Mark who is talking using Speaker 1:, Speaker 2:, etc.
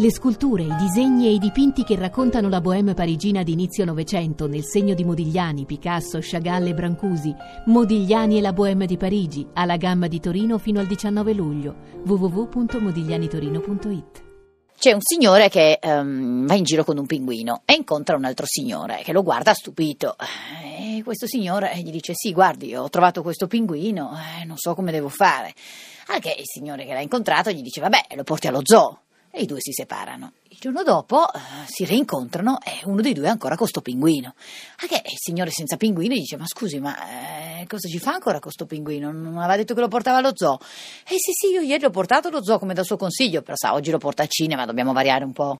Speaker 1: Le sculture, i disegni e i dipinti che raccontano la bohème parigina di inizio Novecento nel segno di Modigliani, Picasso, Chagall e Brancusi. Modigliani e la bohème di Parigi, alla gamma di Torino fino al 19 luglio. www.modiglianitorino.it
Speaker 2: C'è un signore che um, va in giro con un pinguino e incontra un altro signore che lo guarda stupito. E questo signore gli dice: Sì, guardi, ho trovato questo pinguino, eh, non so come devo fare. Anche il signore che l'ha incontrato gli dice: Vabbè, lo porti allo zoo e i due si separano. Il giorno dopo uh, si rincontrano e uno dei due è ancora con sto pinguino. Anche il signore senza pinguino dice: Ma scusi, ma eh, cosa ci fa ancora con sto pinguino? Non aveva detto che lo portava allo zoo? Eh sì, sì, io ieri l'ho portato allo zoo come dal suo consiglio, però sa, oggi lo porta al cinema, dobbiamo variare un po'.